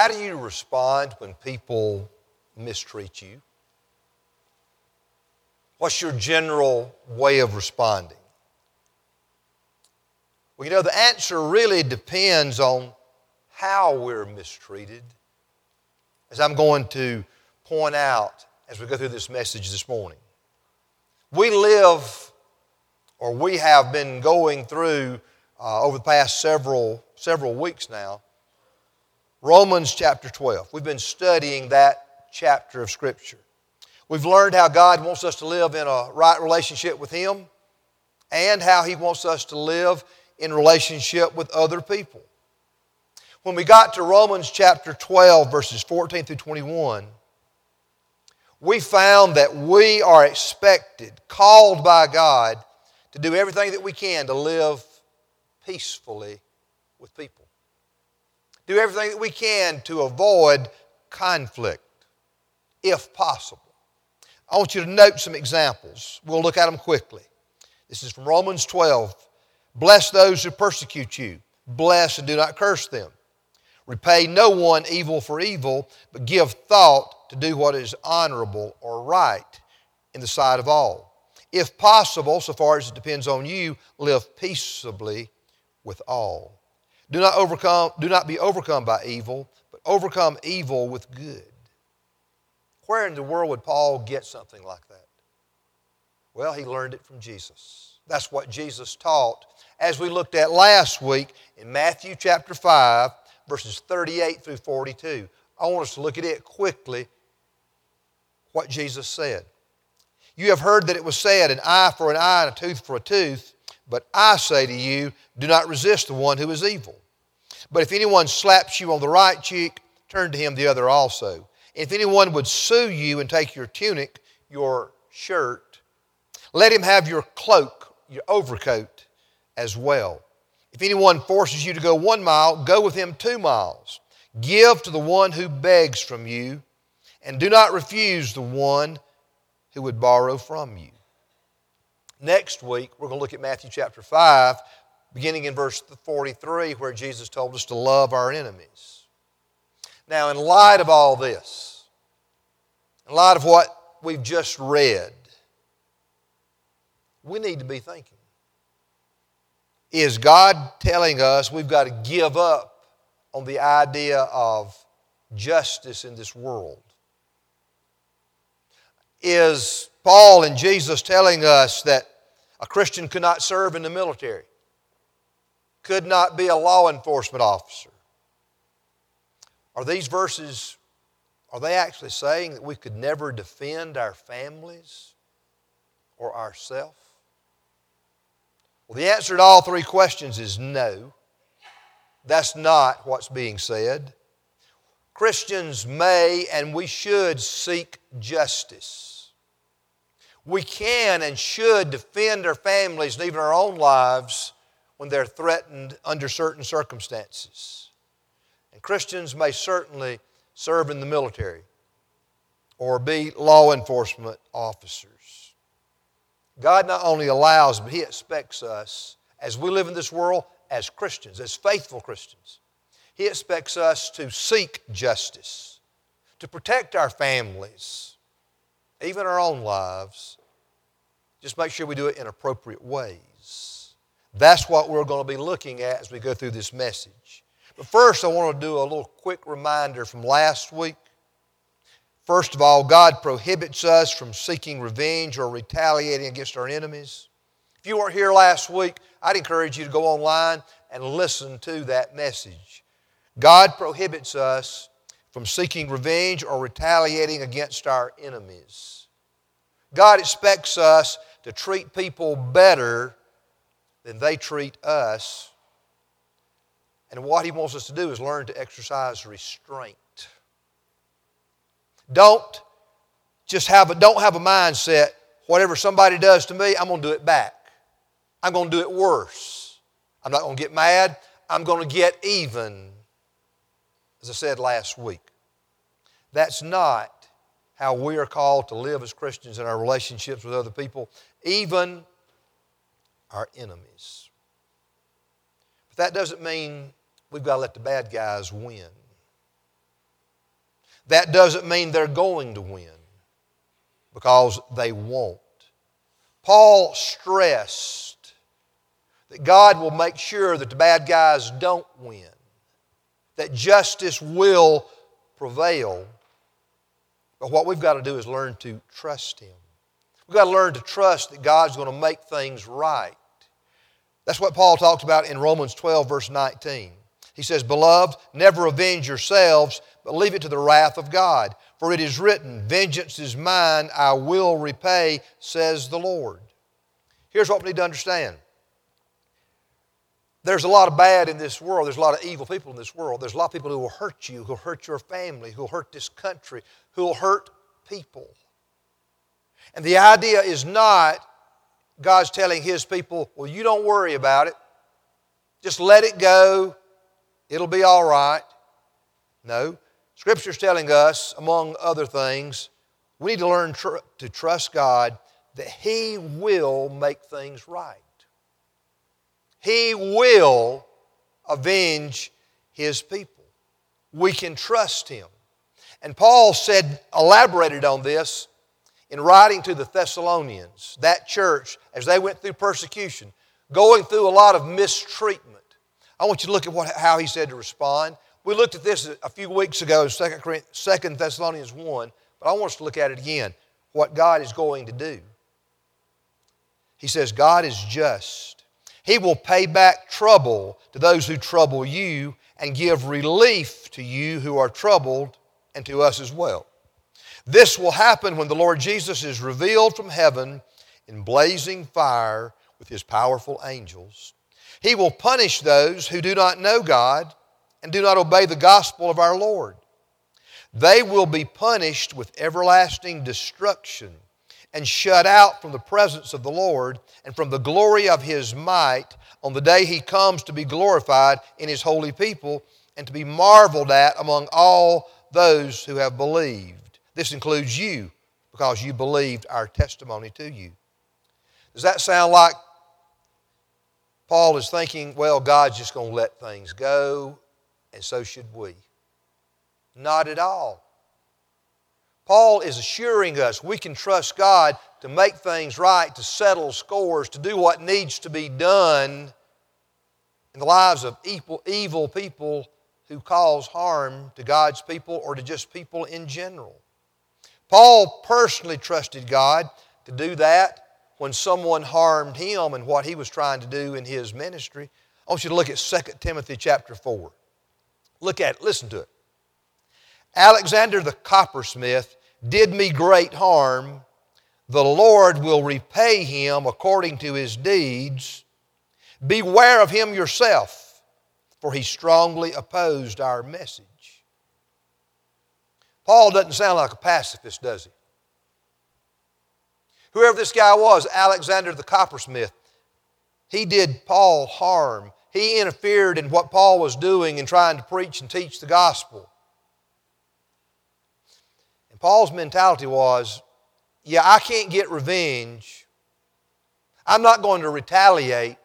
How do you respond when people mistreat you? What's your general way of responding? Well, you know, the answer really depends on how we're mistreated, as I'm going to point out as we go through this message this morning. We live, or we have been going through uh, over the past several, several weeks now, Romans chapter 12. We've been studying that chapter of Scripture. We've learned how God wants us to live in a right relationship with Him and how He wants us to live in relationship with other people. When we got to Romans chapter 12, verses 14 through 21, we found that we are expected, called by God, to do everything that we can to live peacefully with people do everything that we can to avoid conflict, if possible. I want you to note some examples. We'll look at them quickly. This is from Romans 12. Bless those who persecute you, bless and do not curse them. Repay no one evil for evil, but give thought to do what is honorable or right in the sight of all. If possible, so far as it depends on you, live peaceably with all. Do not overcome, do not be overcome by evil, but overcome evil with good. Where in the world would Paul get something like that? Well, he learned it from Jesus. That's what Jesus taught as we looked at last week in Matthew chapter 5, verses 38 through 42. I want us to look at it quickly, what Jesus said. You have heard that it was said, an eye for an eye and a tooth for a tooth. But I say to you, do not resist the one who is evil. But if anyone slaps you on the right cheek, turn to him the other also. If anyone would sue you and take your tunic, your shirt, let him have your cloak, your overcoat as well. If anyone forces you to go one mile, go with him two miles. Give to the one who begs from you, and do not refuse the one who would borrow from you. Next week, we're going to look at Matthew chapter 5, beginning in verse 43, where Jesus told us to love our enemies. Now, in light of all this, in light of what we've just read, we need to be thinking Is God telling us we've got to give up on the idea of justice in this world? Is Paul and Jesus telling us that a Christian could not serve in the military, could not be a law enforcement officer. Are these verses, are they actually saying that we could never defend our families or ourselves? Well, the answer to all three questions is no. That's not what's being said. Christians may and we should seek justice we can and should defend our families and even our own lives when they're threatened under certain circumstances. And Christians may certainly serve in the military or be law enforcement officers. God not only allows, but He expects us, as we live in this world, as Christians, as faithful Christians, He expects us to seek justice, to protect our families even our own lives, just make sure we do it in appropriate ways. That's what we're going to be looking at as we go through this message. But first, I want to do a little quick reminder from last week. First of all, God prohibits us from seeking revenge or retaliating against our enemies. If you weren't here last week, I'd encourage you to go online and listen to that message. God prohibits us from seeking revenge or retaliating against our enemies. God expects us to treat people better than they treat us. And what He wants us to do is learn to exercise restraint. Don't just have a, don't have a mindset, whatever somebody does to me, I'm going to do it back. I'm going to do it worse. I'm not going to get mad. I'm going to get even as I said last week. That's not how we are called to live as Christians in our relationships with other people, even our enemies. But that doesn't mean we've got to let the bad guys win. That doesn't mean they're going to win because they won't. Paul stressed that God will make sure that the bad guys don't win, that justice will prevail. But what we've got to do is learn to trust Him. We've got to learn to trust that God's going to make things right. That's what Paul talks about in Romans 12, verse 19. He says, Beloved, never avenge yourselves, but leave it to the wrath of God. For it is written, Vengeance is mine, I will repay, says the Lord. Here's what we need to understand there's a lot of bad in this world. There's a lot of evil people in this world. There's a lot of people who will hurt you, who will hurt your family, who will hurt this country, who will hurt people. And the idea is not God's telling His people, well, you don't worry about it. Just let it go. It'll be all right. No. Scripture's telling us, among other things, we need to learn tr- to trust God that He will make things right. He will avenge His people. We can trust Him. And Paul said, elaborated on this in writing to the Thessalonians, that church, as they went through persecution, going through a lot of mistreatment. I want you to look at what, how he said to respond. We looked at this a few weeks ago, in 2 Thessalonians 1, but I want us to look at it again, what God is going to do. He says, God is just. He will pay back trouble to those who trouble you and give relief to you who are troubled and to us as well. This will happen when the Lord Jesus is revealed from heaven in blazing fire with his powerful angels. He will punish those who do not know God and do not obey the gospel of our Lord. They will be punished with everlasting destruction and shut out from the presence of the Lord and from the glory of his might on the day he comes to be glorified in his holy people and to be marveled at among all those who have believed. This includes you because you believed our testimony to you. Does that sound like Paul is thinking, well, God's just going to let things go, and so should we? Not at all. Paul is assuring us we can trust God to make things right, to settle scores, to do what needs to be done in the lives of evil, evil people who cause harm to God's people or to just people in general. Paul personally trusted God to do that when someone harmed him and what he was trying to do in his ministry. I want you to look at 2 Timothy chapter 4. Look at it, listen to it. Alexander the coppersmith did me great harm. The Lord will repay him according to his deeds. Beware of him yourself, for he strongly opposed our message. Paul doesn't sound like a pacifist, does he? Whoever this guy was, Alexander the coppersmith, he did Paul harm. He interfered in what Paul was doing in trying to preach and teach the gospel. Paul's mentality was yeah, I can't get revenge. I'm not going to retaliate,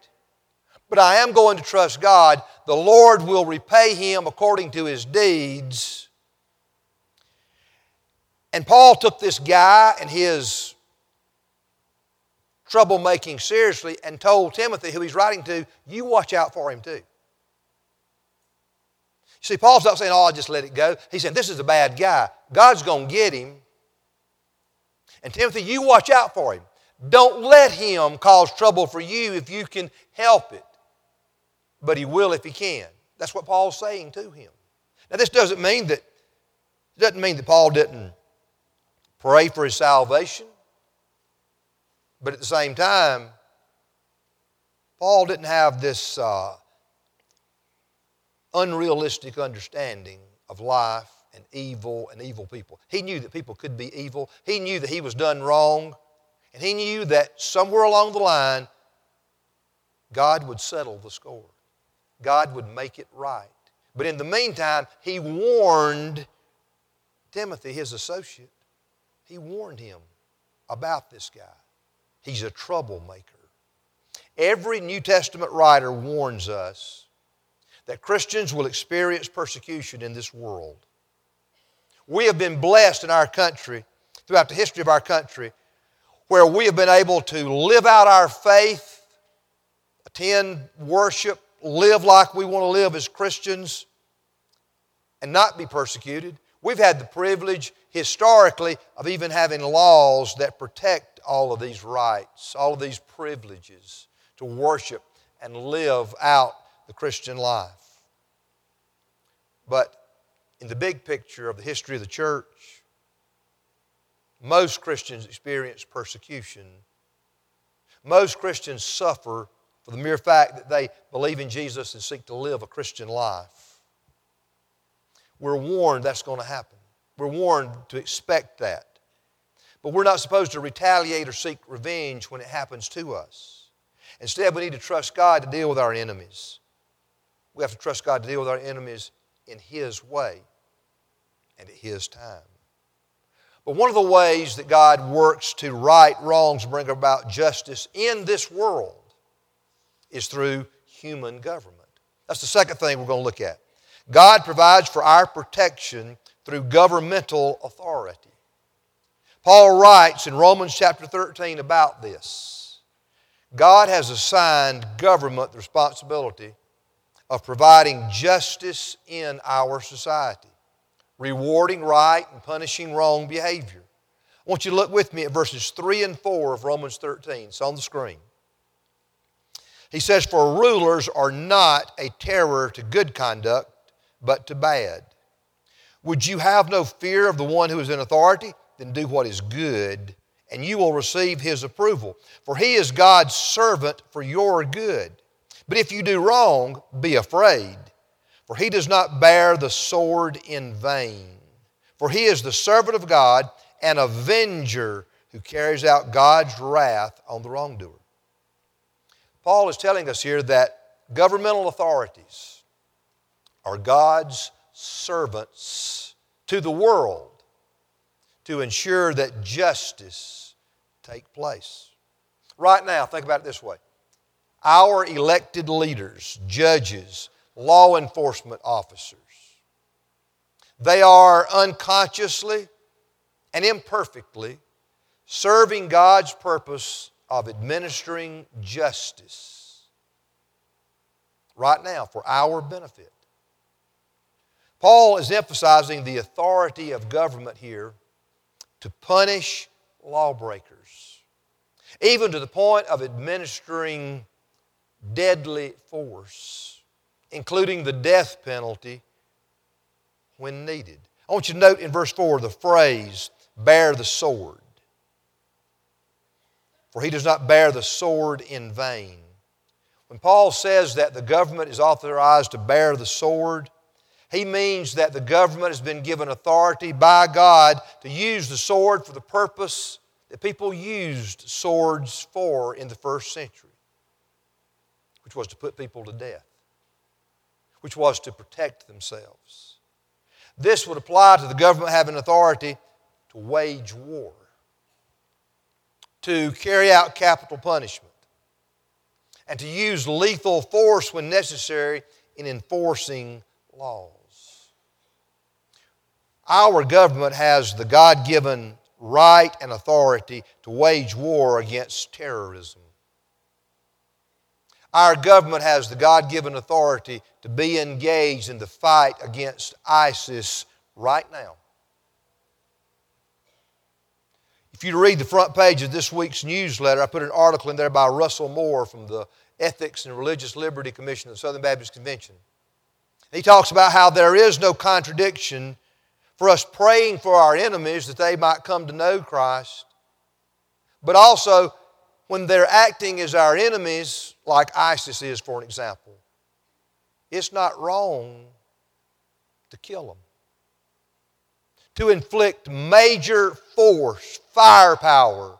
but I am going to trust God. The Lord will repay him according to his deeds. And Paul took this guy and his troublemaking seriously and told Timothy, who he's writing to, you watch out for him too. See, Paul's not saying, oh, I'll just let it go. He's saying, this is a bad guy. God's going to get him. And Timothy, you watch out for him. Don't let him cause trouble for you if you can help it. But he will if he can. That's what Paul's saying to him. Now, this doesn't mean that, doesn't mean that Paul didn't pray for his salvation. But at the same time, Paul didn't have this uh, unrealistic understanding of life and evil and evil people. He knew that people could be evil. He knew that he was done wrong. And he knew that somewhere along the line, God would settle the score. God would make it right. But in the meantime, he warned Timothy, his associate, he warned him about this guy. He's a troublemaker. Every New Testament writer warns us that Christians will experience persecution in this world. We have been blessed in our country, throughout the history of our country, where we have been able to live out our faith, attend worship, live like we want to live as Christians, and not be persecuted. We've had the privilege historically of even having laws that protect all of these rights, all of these privileges to worship and live out the Christian life. But in the big picture of the history of the church, most Christians experience persecution. Most Christians suffer for the mere fact that they believe in Jesus and seek to live a Christian life. We're warned that's going to happen. We're warned to expect that. But we're not supposed to retaliate or seek revenge when it happens to us. Instead, we need to trust God to deal with our enemies. We have to trust God to deal with our enemies in His way and at His time. But one of the ways that God works to right wrongs and bring about justice in this world is through human government. That's the second thing we're going to look at. God provides for our protection through governmental authority. Paul writes in Romans chapter 13 about this. God has assigned government the responsibility of providing justice in our society, rewarding right and punishing wrong behavior. I want you to look with me at verses 3 and 4 of Romans 13. It's on the screen. He says, For rulers are not a terror to good conduct, but to bad. Would you have no fear of the one who is in authority? Then do what is good, and you will receive his approval. For he is God's servant for your good. But if you do wrong, be afraid, for he does not bear the sword in vain. For he is the servant of God, an avenger who carries out God's wrath on the wrongdoer. Paul is telling us here that governmental authorities are God's servants to the world to ensure that justice take place. Right now, think about it this way. Our elected leaders, judges, law enforcement officers, they are unconsciously and imperfectly serving God's purpose of administering justice right now for our benefit. Paul is emphasizing the authority of government here to punish lawbreakers, even to the point of administering deadly force, including the death penalty when needed. I want you to note in verse 4 the phrase, bear the sword. For he does not bear the sword in vain. When Paul says that the government is authorized to bear the sword, he means that the government has been given authority by God to use the sword for the purpose that people used swords for in the first century, which was to put people to death, which was to protect themselves. This would apply to the government having authority to wage war, to carry out capital punishment, and to use lethal force when necessary in enforcing laws. Our government has the God given right and authority to wage war against terrorism. Our government has the God given authority to be engaged in the fight against ISIS right now. If you read the front page of this week's newsletter, I put an article in there by Russell Moore from the Ethics and Religious Liberty Commission of the Southern Baptist Convention. He talks about how there is no contradiction for us praying for our enemies that they might come to know Christ, but also when they're acting as our enemies, like ISIS is, for an example. It's not wrong to kill them, to inflict major force, firepower,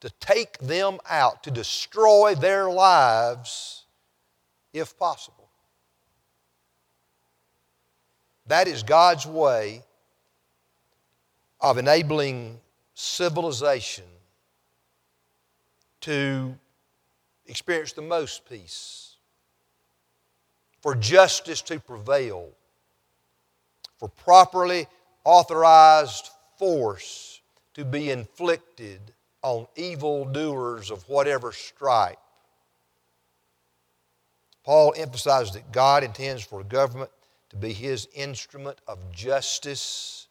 to take them out, to destroy their lives if possible. That is God's way of enabling civilization to experience the most peace, for justice to prevail, for properly authorized force to be inflicted on evildoers of whatever stripe. Paul emphasizes that God intends for government to be his instrument of justice,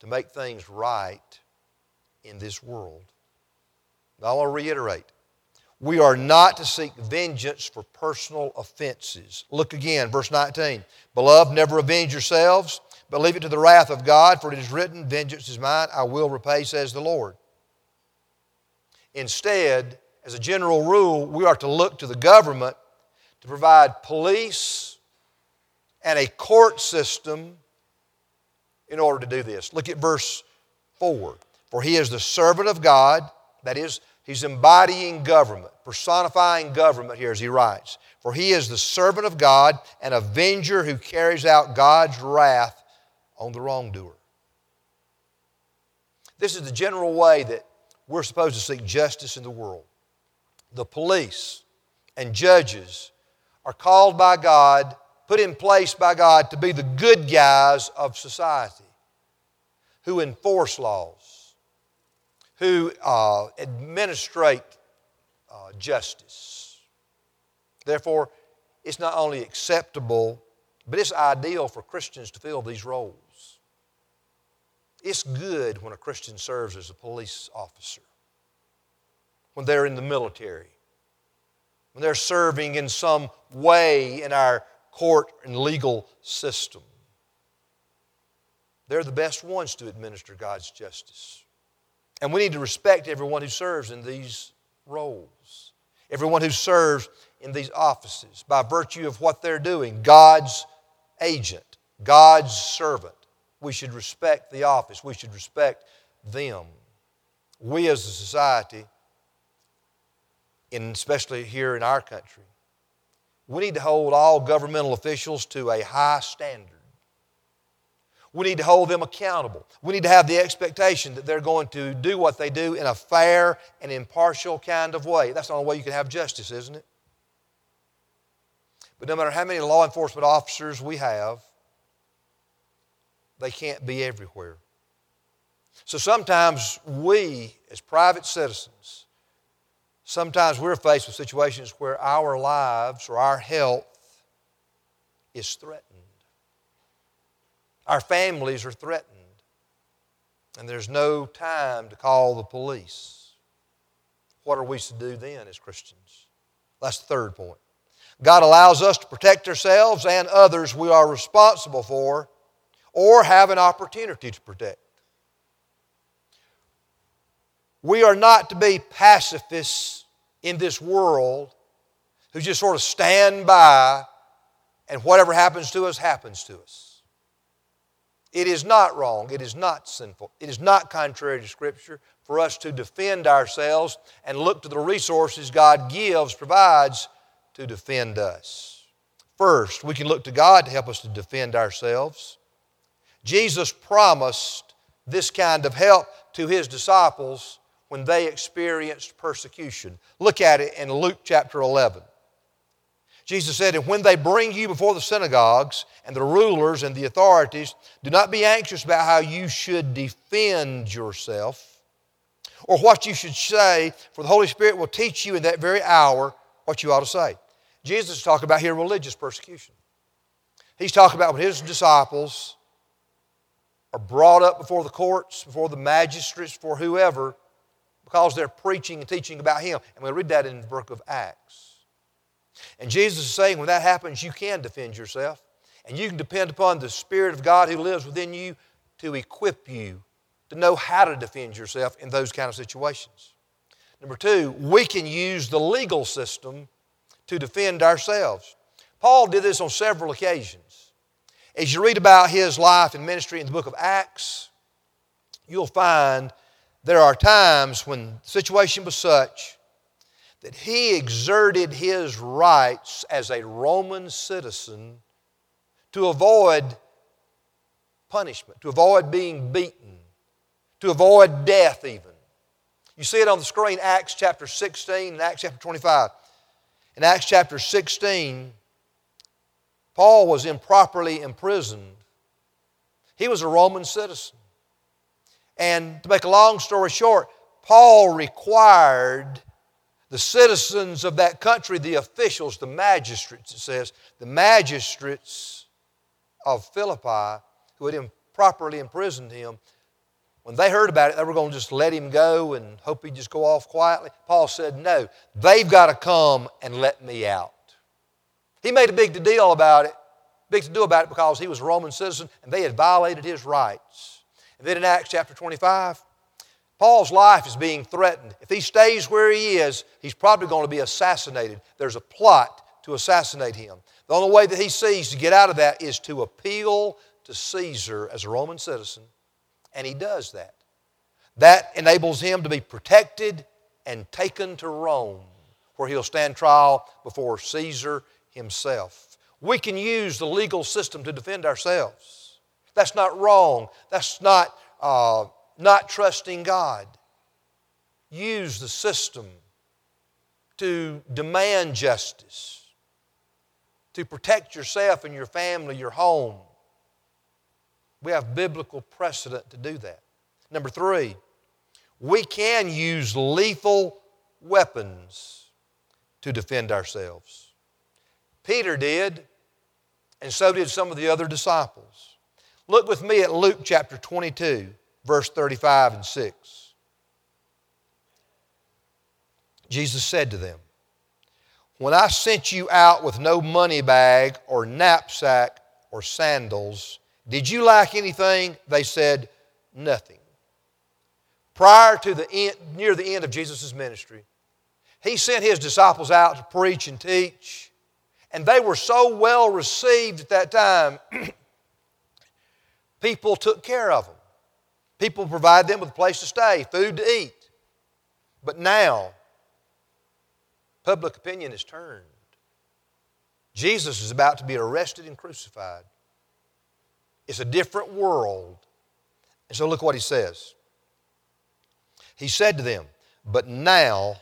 to make things right in this world. I want to reiterate we are not to seek vengeance for personal offenses. Look again, verse 19. Beloved, never avenge yourselves, but leave it to the wrath of God, for it is written, Vengeance is mine, I will repay, says the Lord. Instead, as a general rule, we are to look to the government to provide police and a court system in order to do this. Look at verse 4. For he is the servant of God, that is, he's embodying government, personifying government here as he writes. For he is the servant of God, an avenger who carries out God's wrath on the wrongdoer. This is the general way that we're supposed to seek justice in the world. The police and judges are called by God, put in place by God to be the good guys of society who enforce laws, who uh, administrate uh, justice. Therefore, it's not only acceptable, but it's ideal for Christians to fill these roles. It's good when a Christian serves as a police officer, when they're in the military, when they're serving in some way in our court and legal system. They're the best ones to administer God's justice. And we need to respect everyone who serves in these roles, everyone who serves in these offices by virtue of what they're doing God's agent, God's servant. We should respect the office, we should respect them. We as a society, and especially here in our country, we need to hold all governmental officials to a high standard. We need to hold them accountable. We need to have the expectation that they're going to do what they do in a fair and impartial kind of way. That's the only way you can have justice, isn't it? But no matter how many law enforcement officers we have, they can't be everywhere. So sometimes we, as private citizens, sometimes we're faced with situations where our lives or our health is threatened. Our families are threatened. And there's no time to call the police. What are we to do then as Christians? That's the third point. God allows us to protect ourselves and others we are responsible for or have an opportunity to protect. We are not to be pacifists in this world who just sort of stand by and whatever happens to us, happens to us. It is not wrong. It is not sinful. It is not contrary to Scripture for us to defend ourselves and look to the resources God gives, provides to defend us. First, we can look to God to help us to defend ourselves. Jesus promised this kind of help to His disciples when they experienced persecution. Look at it in Luke chapter 11. Jesus said, And when they bring you before the synagogues and the rulers and the authorities, do not be anxious about how you should defend yourself or what you should say, for the Holy Spirit will teach you in that very hour what you ought to say. Jesus is talking about here religious persecution. He's talking about when his disciples are brought up before the courts, before the magistrates, for whoever, because they're preaching and teaching about Him. And we read that in the book of Acts. And Jesus is saying when that happens, you can defend yourself. And you can depend upon the Spirit of God who lives within you to equip you to know how to defend yourself in those kind of situations. Number two, we can use the legal system to defend ourselves. Paul did this on several occasions. As you read about his life and ministry in the book of Acts, you'll find there are times when the situation was such that he exerted his rights as a Roman citizen to avoid punishment, to avoid being beaten, to avoid death, even. You see it on the screen, Acts chapter 16 and Acts chapter 25. In Acts chapter 16, Paul was improperly imprisoned He was a Roman citizen. And to make a long story short, Paul required the citizens of that country, the officials, the magistrates, it says, the magistrates of Philippi who had improperly imprisoned him, when they heard about it, they were going to just let him go and hope he'd just go off quietly. Paul said, No, they've got to come and let me out. He made a big deal about it, big to do about it because he was a Roman citizen and they had violated his rights. And then in Acts chapter 25, Paul's life is being threatened. If he stays where he is, he's probably going to be assassinated. There's a plot to assassinate him. The only way that he sees to get out of that is to appeal to Caesar as a Roman citizen, and he does that. That enables him to be protected and taken to Rome, where he'll stand trial before Caesar himself. We can use the legal system to defend ourselves. That's not wrong. That's not, uh, not trusting God. Use the system to demand justice, to protect yourself and your family, your home. We have biblical precedent to do that. Number three, we can use lethal weapons to defend ourselves. Peter did, and so did some of the other disciples. Look with me at Luke chapter 22, verse 35 and 6. Jesus said to them, When I sent you out with no money bag or knapsack or sandals, did you lack anything? They said, Nothing. Prior to the end, near the end of Jesus' ministry, he sent his disciples out to preach and teach, and they were so well received at that time, people took care of them. People provide them with a place to stay, food to eat. But now, public opinion is turned. Jesus is about to be arrested and crucified. It's a different world. And so look what he says. He said to them, But now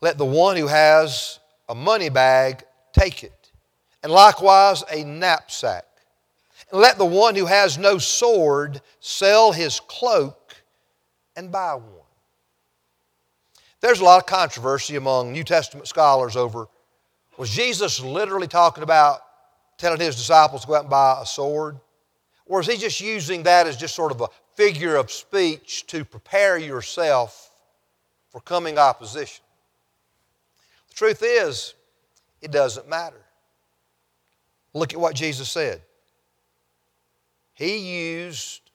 let the one who has a money bag take it, and likewise a knapsack. Let the one who has no sword sell his cloak and buy one. There's a lot of controversy among New Testament scholars over was Jesus literally talking about telling his disciples to go out and buy a sword? Or is he just using that as just sort of a figure of speech to prepare yourself for coming opposition? The truth is, it doesn't matter. Look at what Jesus said. He used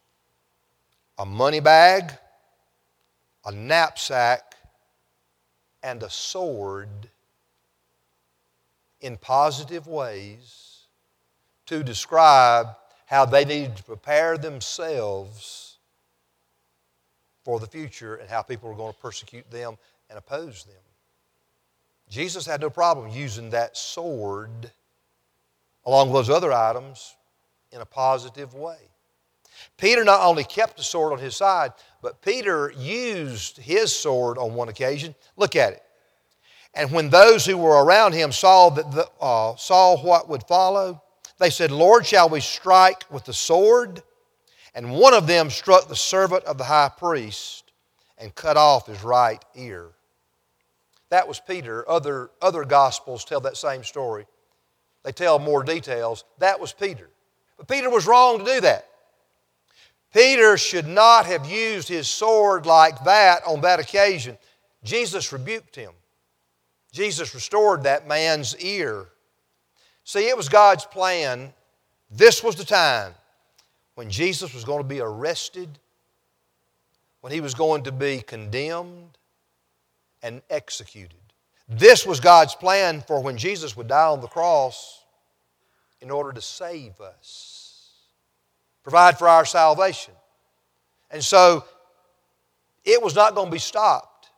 a money bag, a knapsack, and a sword in positive ways to describe how they needed to prepare themselves for the future and how people were going to persecute them and oppose them. Jesus had no problem using that sword along with those other items in a positive way. Peter not only kept the sword on his side, but Peter used his sword on one occasion. Look at it. And when those who were around him saw, that the, uh, saw what would follow, they said, Lord, shall we strike with the sword? And one of them struck the servant of the high priest and cut off his right ear. That was Peter. Other, other gospels tell that same story. They tell more details. That was Peter. But Peter was wrong to do that. Peter should not have used his sword like that on that occasion. Jesus rebuked him. Jesus restored that man's ear. See, it was God's plan. This was the time when Jesus was going to be arrested, when he was going to be condemned and executed. This was God's plan for when Jesus would die on the cross in order to save us, provide for our salvation. And so it was not going to be stopped.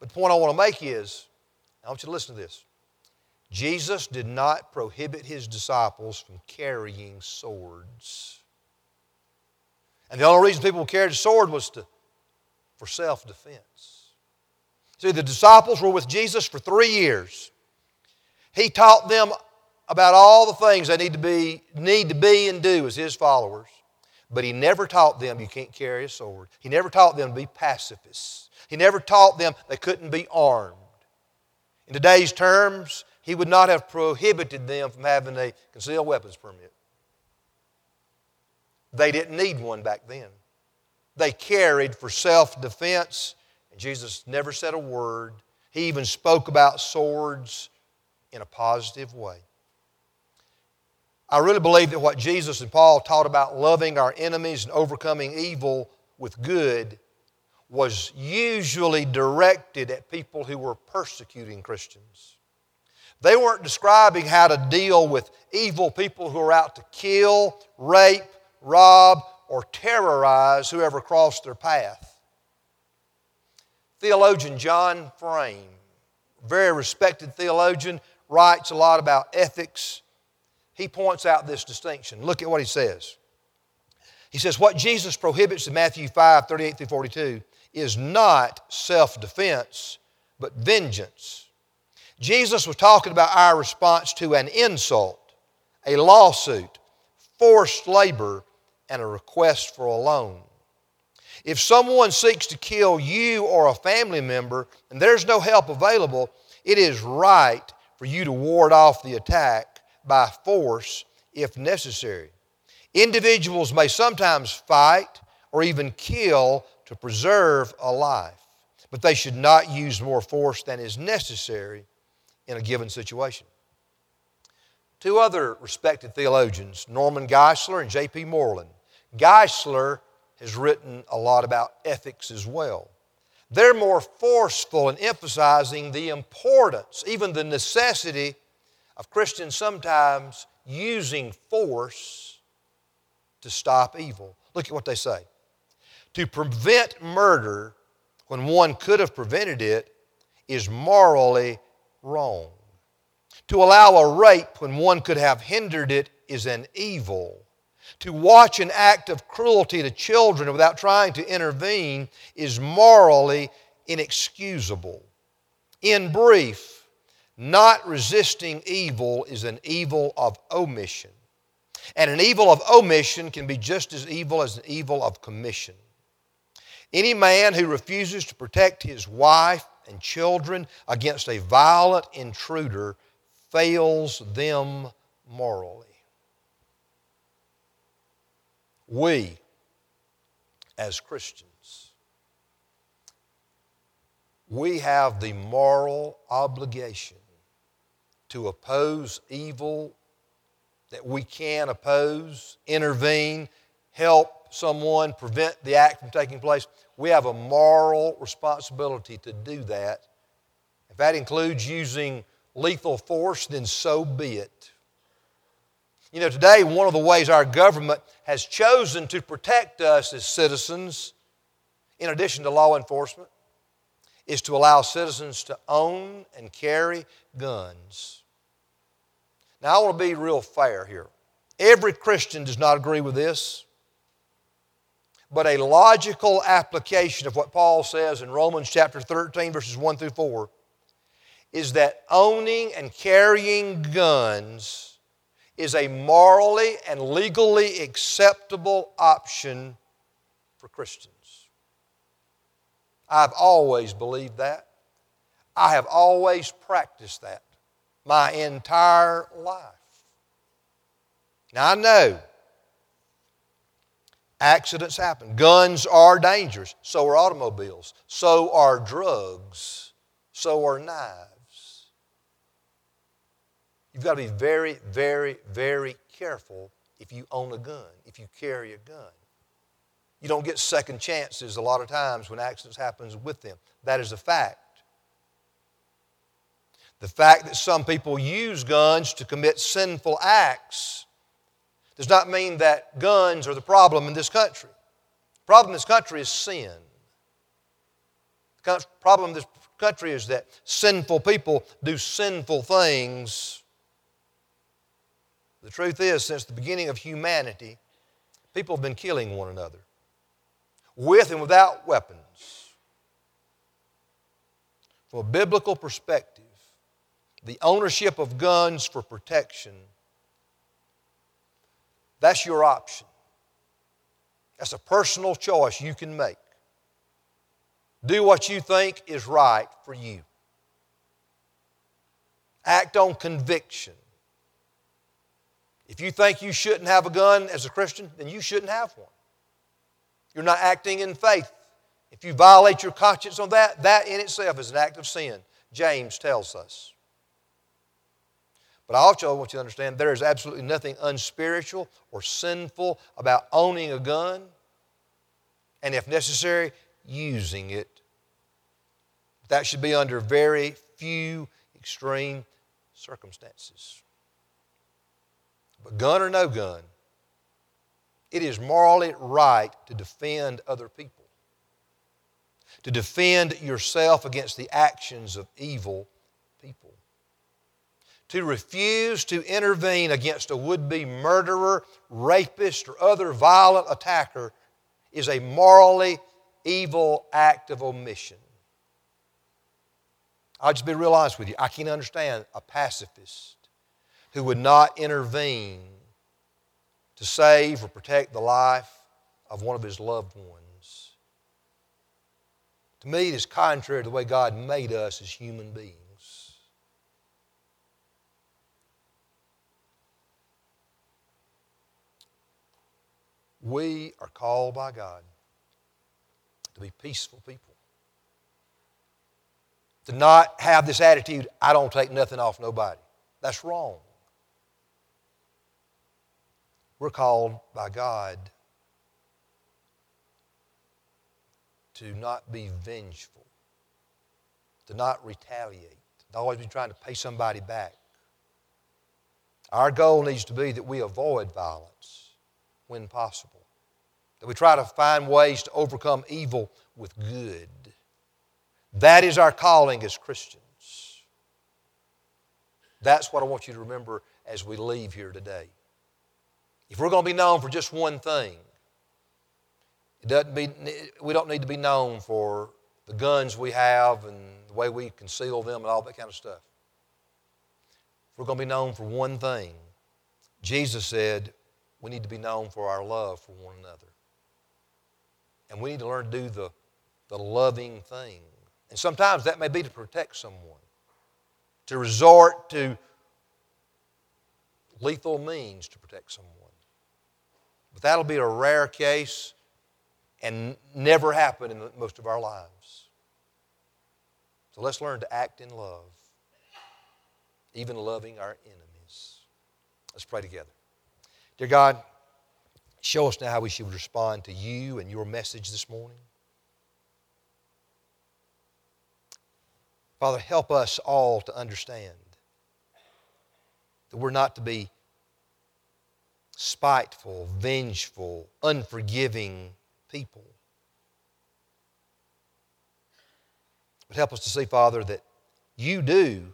But the point I want to make is I want you to listen to this. Jesus did not prohibit his disciples from carrying swords. And the only reason people carried a sword was to, for self defense. See, the disciples were with Jesus for three years. He taught them about all the things they need to be, need to be and do as his followers. But he never taught them you can't carry a sword. He never taught them to be pacifists. He never taught them they couldn't be armed. In today's terms, he would not have prohibited them from having a concealed weapons permit. They didn't need one back then. They carried for self defense, and Jesus never said a word. He even spoke about swords in a positive way. I really believe that what Jesus and Paul taught about loving our enemies and overcoming evil with good was usually directed at people who were persecuting Christians. They weren't describing how to deal with evil people who are out to kill, rape, rob, or terrorize whoever crossed their path. Theologian John Frame, very respected theologian, writes a lot about ethics. He points out this distinction. Look at what he says. He says, What Jesus prohibits in Matthew 5 38 through 42 is not self defense, but vengeance. Jesus was talking about our response to an insult, a lawsuit, forced labor, and a request for a loan. If someone seeks to kill you or a family member and there's no help available, it is right for you to ward off the attack by force if necessary. Individuals may sometimes fight or even kill to preserve a life, but they should not use more force than is necessary in a given situation. Two other respected theologians, Norman Geisler and J.P. Moreland. Geisler has written a lot about ethics as well. They're more forceful in emphasizing the importance, even the necessity, of Christians sometimes using force to stop evil. Look at what they say. To prevent murder when one could have prevented it is morally wrong. To allow a rape when one could have hindered it is an evil. To watch an act of cruelty to children without trying to intervene is morally inexcusable. In brief, not resisting evil is an evil of omission. And an evil of omission can be just as evil as an evil of commission. Any man who refuses to protect his wife and children against a violent intruder fails them morally. We, as Christians, we have the moral obligation to oppose evil that we can oppose, intervene, help someone, prevent the act from taking place. We have a moral responsibility to do that. If that includes using lethal force, then so be it. You know, today, one of the ways our government has chosen to protect us as citizens, in addition to law enforcement, is to allow citizens to own and carry guns. Now, I want to be real fair here. Every Christian does not agree with this, but a logical application of what Paul says in Romans chapter 13, verses 1 through 4, is that owning and carrying guns is a morally and legally acceptable option for Christians. I've always believed that. I have always practiced that my entire life. Now I know accidents happen. Guns are dangerous. So are automobiles. So are drugs. So are knives. You've got to be very, very, very careful if you own a gun, if you carry a gun. You don't get second chances a lot of times when accidents happen with them. That is a fact. The fact that some people use guns to commit sinful acts does not mean that guns are the problem in this country. The problem in this country is sin. The problem in this country is that sinful people do sinful things the truth is, since the beginning of humanity, people have been killing one another with and without weapons. From a biblical perspective, the ownership of guns for protection, that's your option. That's a personal choice you can make. Do what you think is right for you. Act on conviction. If you think you shouldn't have a gun as a Christian, then you shouldn't have one. You're not acting in faith. If you violate your conscience on that, that in itself is an act of sin. James tells us. But I also want you to understand there is absolutely nothing unspiritual or sinful about owning a gun and, if necessary, using it. That should be under very few extreme circumstances. But gun or no gun, it is morally right to defend other people, to defend yourself against the actions of evil. To refuse to intervene against a would be murderer, rapist, or other violent attacker is a morally evil act of omission. I'll just be real honest with you. I can't understand a pacifist who would not intervene to save or protect the life of one of his loved ones. To me, it is contrary to the way God made us as human beings. We are called by God to be peaceful people. To not have this attitude, I don't take nothing off nobody. That's wrong. We're called by God to not be vengeful, to not retaliate, to always be trying to pay somebody back. Our goal needs to be that we avoid violence when possible. That we try to find ways to overcome evil with good. That is our calling as Christians. That's what I want you to remember as we leave here today. If we're going to be known for just one thing, it doesn't be, we don't need to be known for the guns we have and the way we conceal them and all that kind of stuff. If we're going to be known for one thing, Jesus said, we need to be known for our love for one another. And we need to learn to do the, the loving thing. And sometimes that may be to protect someone, to resort to lethal means to protect someone. But that'll be a rare case and never happen in most of our lives. So let's learn to act in love, even loving our enemies. Let's pray together. Dear God, show us now how we should respond to you and your message this morning. Father, help us all to understand that we're not to be spiteful, vengeful, unforgiving people. But help us to see, Father, that you do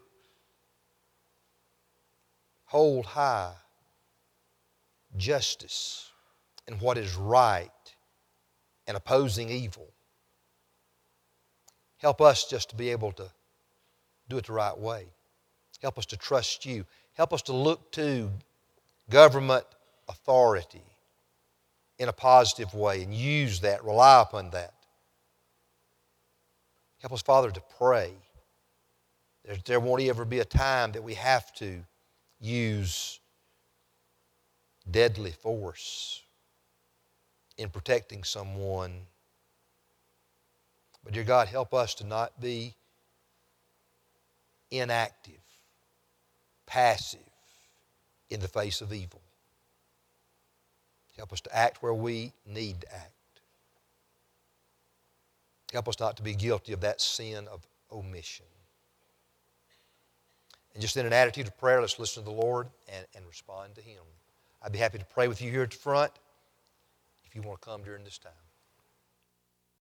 hold high justice and what is right and opposing evil. Help us just to be able to do it the right way. Help us to trust you. Help us to look to government authority in a positive way and use that, rely upon that. Help us, Father, to pray. There, there won't ever be a time that we have to use deadly force in protecting someone. But, dear God, help us to not be inactive, passive in the face of evil. Help us to act where we need to act. Help us not to be guilty of that sin of omission. And just in an attitude of prayer, let's listen to the Lord and, and respond to Him. I'd be happy to pray with you here at the front if you want to come during this time.